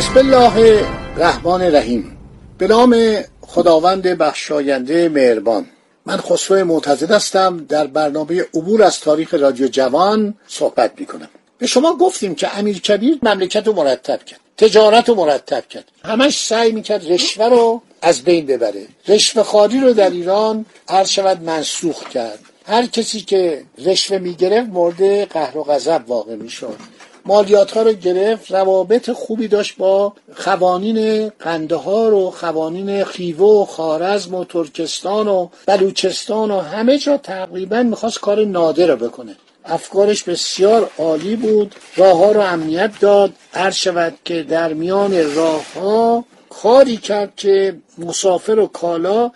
بسم الله الرحمن الرحیم. به نام خداوند بخشاینده مهربان. من خسرو معتزد هستم. در برنامه عبور از تاریخ رادیو جوان صحبت می کنم به شما گفتیم که امیر کبیر مملکت رو مرتب کرد تجارت رو مرتب کرد. همش سعی می‌کرد رشوه رو از بین ببره. رشوه خاری رو در ایران هر شود منسوخ کرد هر کسی که رشوه می‌گرفت مورد قهر و غضب واقع می‌شد. مالیات ها رو گرفت روابط خوبی داشت با قوانین قندهار و قوانین خیوه و خارزم و ترکستان و بلوچستان و همه جا تقریبا می‌خواست کار نادر رو بکنه. افکارش بسیار عالی بود راه ها رو امنیت داد. هر شود که در میان راه ها کاری کرد که مسافر و کالا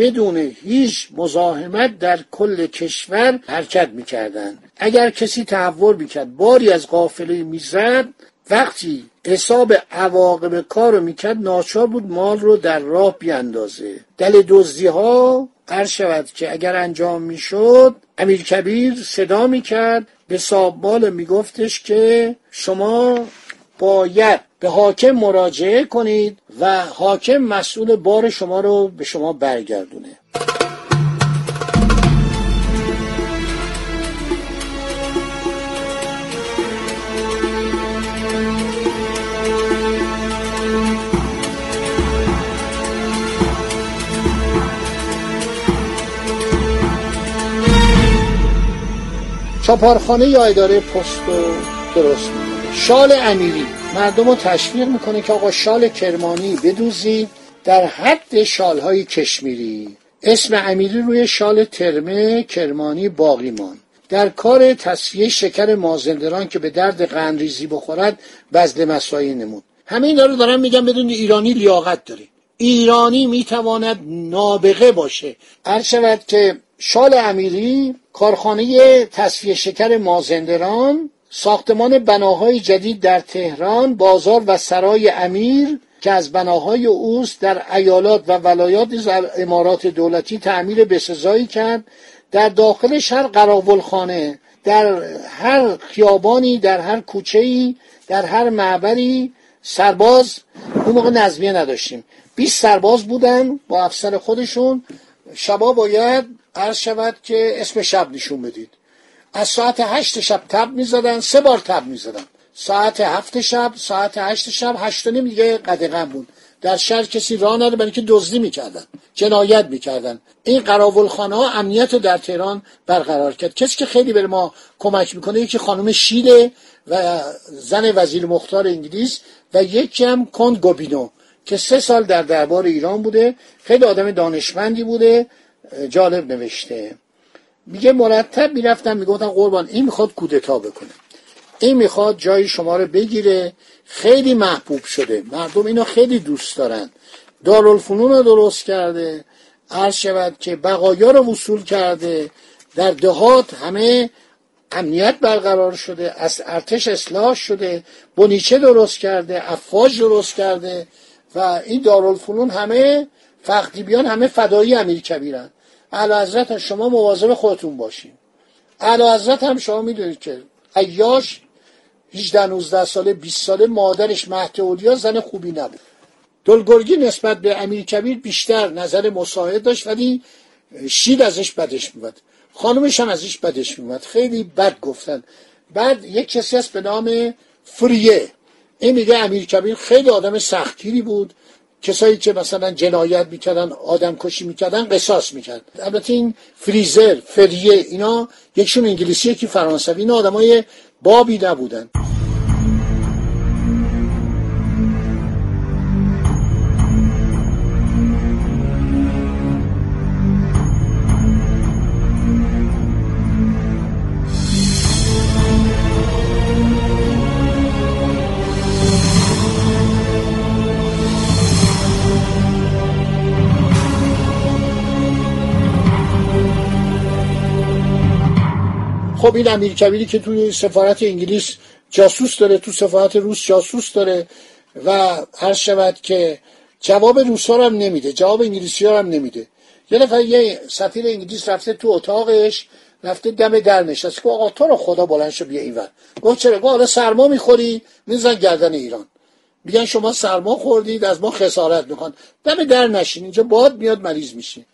بدون هیچ مزاحمت در کل کشور حرکت می‌کردند اگر کسی تحور می‌کرد باری از قافله می‌زد وقتی حساب عواقب کار رو می‌کرد ناچار بود مال رو در راه بیاندازه. دل دزدی ها هر شود که اگر انجام می‌شد امیر کبیر صدا می‌کرد به سابال میگفتش که شما باید به حاکم مراجعه کنید و حاکم مسئول بار شما رو به شما برگردونه. چاپارخانه یا اداره پست رو درست شال امیری. مردم رو تشویق می‌کنه که آقا شال کرمانی بدوزی در حد شالهای کشمیری. اسم امیری روی شال ترمه کرمانی باقی مان در کار تصفیه شکر مازندران که به درد قندریزی بخورد بزل مسایی نمود. همه اینا رو دارم میگم بدون ایرانی لیاقت داره. ایرانی می‌تواند نابغه باشه. هر شود که شال امیری کارخانه تصفیه شکر مازندران ساختمان بناهای جدید در تهران بازار و سرای امیر که از بناهای اوست در ایالات و ولایات امارات دولتی تعمیر بسزایی کرد. در داخلش هر قراولخانه در هر خیابانی در هر کوچه‌ای در هر معبری سرباز اون موقع نظمیه نداشتیم. 20 سرباز بودن با افسر خودشون. شبا باید عرض شود که اسم شب نشون بدید. از ساعت هشت شب تب می‌زدن سه بار تب می‌زدن. ساعت هفت شب ساعت هشت شب هشت و نیم دیگه قدغن بود. در شهر کسی راه نده برای که دزدی می‌کردن جنایت می‌کردن. این قراولخانه ها امنیت رو در تهران برقرار کرد. کسی که خیلی به ما کمک می‌کنه یکی خانم شیله و زن وزیر مختار انگلیس و یکی هم کند گوبینو که سه سال در دربار ایران بوده. خیلی آدم دانشمندی بوده جالب نوشته. میگه مرتب می‌رفتن می‌گفتن قربان این می‌خواد کودتا بکنه. این می‌خواد جای شما رو بگیره. خیلی محبوب شده. مردم اینو خیلی دوست دارن. دارالفنون رو درست کرده. عرض شود که بقایا رو وصول کرده. در دهات همه امنیت برقرار شده. از ارتش اصلاح شده. بنیچه درست کرده. افواج درست کرده. و این دارالفنون همه فقدیبیان همه فدایی امیر کبیرن. اعلی حضرت شما مواظب خودتون باشین. اعلی حضرت هم شما می‌دونید که ایاش 18 19 ساله 20 ساله مادرش مهد اولیا زن خوبی نبود. دلگرگی نسبت به امیر کبیر بیشتر نظر مساعد داشت ولی شید ازش بدش میومد خانمش هم ازش بدش میومد خیلی بد گفتن. بعد یک کسی هست به نام فریه. این میگه امیر کبیر خیلی آدم سختگیری بود. کسایی که مثلا جنایت می‌کردن آدم کشی می‌کردن قصاص می‌کرد. البته این فریزر فریه اینا یکشون انگلیسی یکی فرانسوی. اینا آدمای بابی نبودن. خب این امیر کبیری که توی سفارت انگلیس جاسوس داره تو سفارت روس جاسوس داره و هر شود که جواب روس هم نمیده جواب انگلیسی هم نمیده. یه نفر یه سفیر انگلیس رفته تو اتاقش رفته دم در نشست که آقا تو رو خدا بلند شو بیا اینور. گفت چرا؟ گفت حالا سرما می‌خوری؟ میزن گردن ایران. میگن شما سرما خوردید از ما خسارت می‌خوان. دم در نشین اینجا باد میاد مریض میشین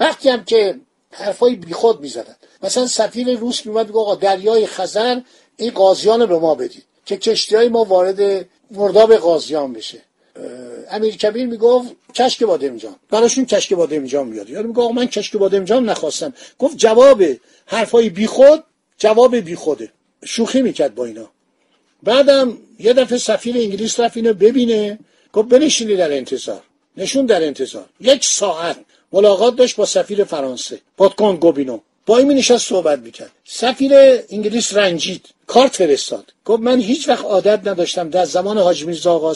وقتی هم که حرفای بیخود می‌زدن. مثلا سفیر روس میومد میگه آقا دریای خزر این قاضیان رو به ما بدید. که کشتی های ما وارد مرداب قاضیان بشه. امیر کبیر می‌گفت کشک بادمجان. براشون کشک بادمجان بیاد یاد میگه آقا من کشک بادمجان نخواستم. گفت جواب حرفای بیخود جواب بیخوده. شوخی می‌کرد با اینا. بعدم یه دفعه سفیر انگلیس رفت اینو ببینه. گفت بنشینی در انتظار. نشون در انتظار. یک ساعت ملاقات داشت با سفیر فرانسه. پادکان گوبینو. با این نشست صحبت می‌کرد. سفیر انگلیس رنجید. کارت فرستاد. گفت من هیچ وقت عادت نداشتم در زمان حاج میرزا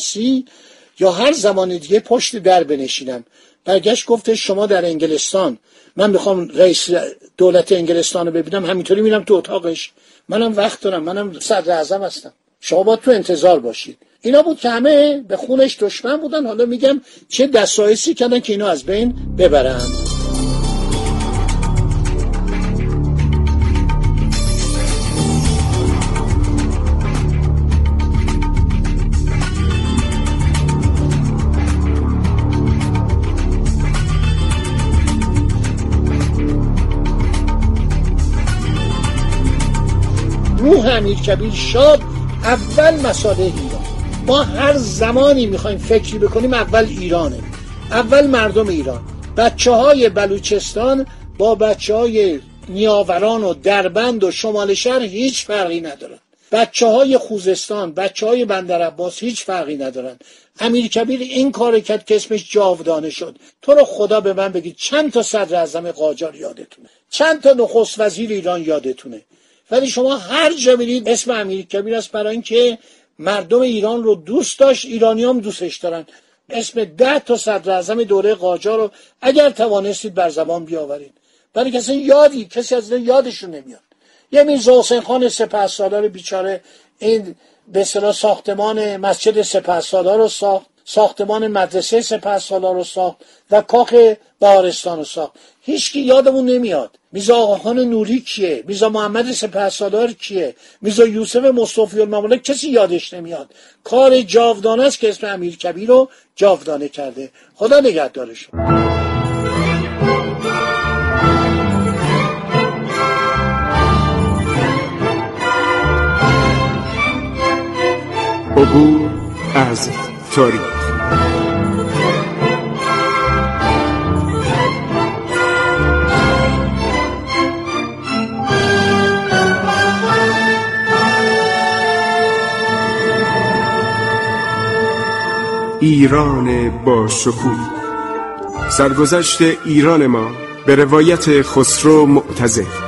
یا هر زمان دیگه پشت در بنشینم. برگشت گفته شما در انگلستان. من می‌خوام رئیس دولت انگلستان رو ببینم. همینطوری میرم تو اتاقش. منم وقت دارم. منم صدر اعظم هستم. شما باید تو انتظار باشید. اینا بود که همه به خونش دشمن بودن. حالا میگم چه دستایسی کردن که اینا از بین ببرن. امیر کبیر شاد اول مساله ایران. ما هر زمانی می‌خوایم فکری بکنیم اول ایرانه. اول مردم ایران. بچه های بلوچستان با بچه های نیاوران و دربند و شمال شهر هیچ فرقی ندارن. بچه های خوزستان بچه های بندر عباس هیچ فرقی ندارن. امیر کبیر این کار کرد که اسمش جاودانه شد. تو رو خدا به من بگید چند تا صدر اعظم قاجار یادتونه؟ چند تا نخست وزیر ایران یادتونه؟ ولی شما هر جا برید اسم امیر کبیر است برای اینکه مردم ایران رو دوست داشت ایرانی هم دوستش دارن. اسم ده تا صدر دوره قاجار رو اگر توانستید بر زبان بیاورید. برای کسی یادی کسی از یادشون نمیاد. یه میرزا حسین خان سپه بیچاره این به ساختمان مسجد سپه رو ساخت. ساختمان مدرسه سپه رو ساخت و کاخ بهارستان رو ساخت. هیچکی یادمون نمیاد. میزا آقاخان نوری کیه؟ میزا محمد سپه کیه؟ میزا یوسف مصطفی الممالک کسی یادش نمیاد. کار جاودانه است که اسم امیر کبیر رو جاودانه کرده. خدا نگهدارش عبور از ایران با شکوه. سرگذشت ایران ما به روایت خسرو معتزد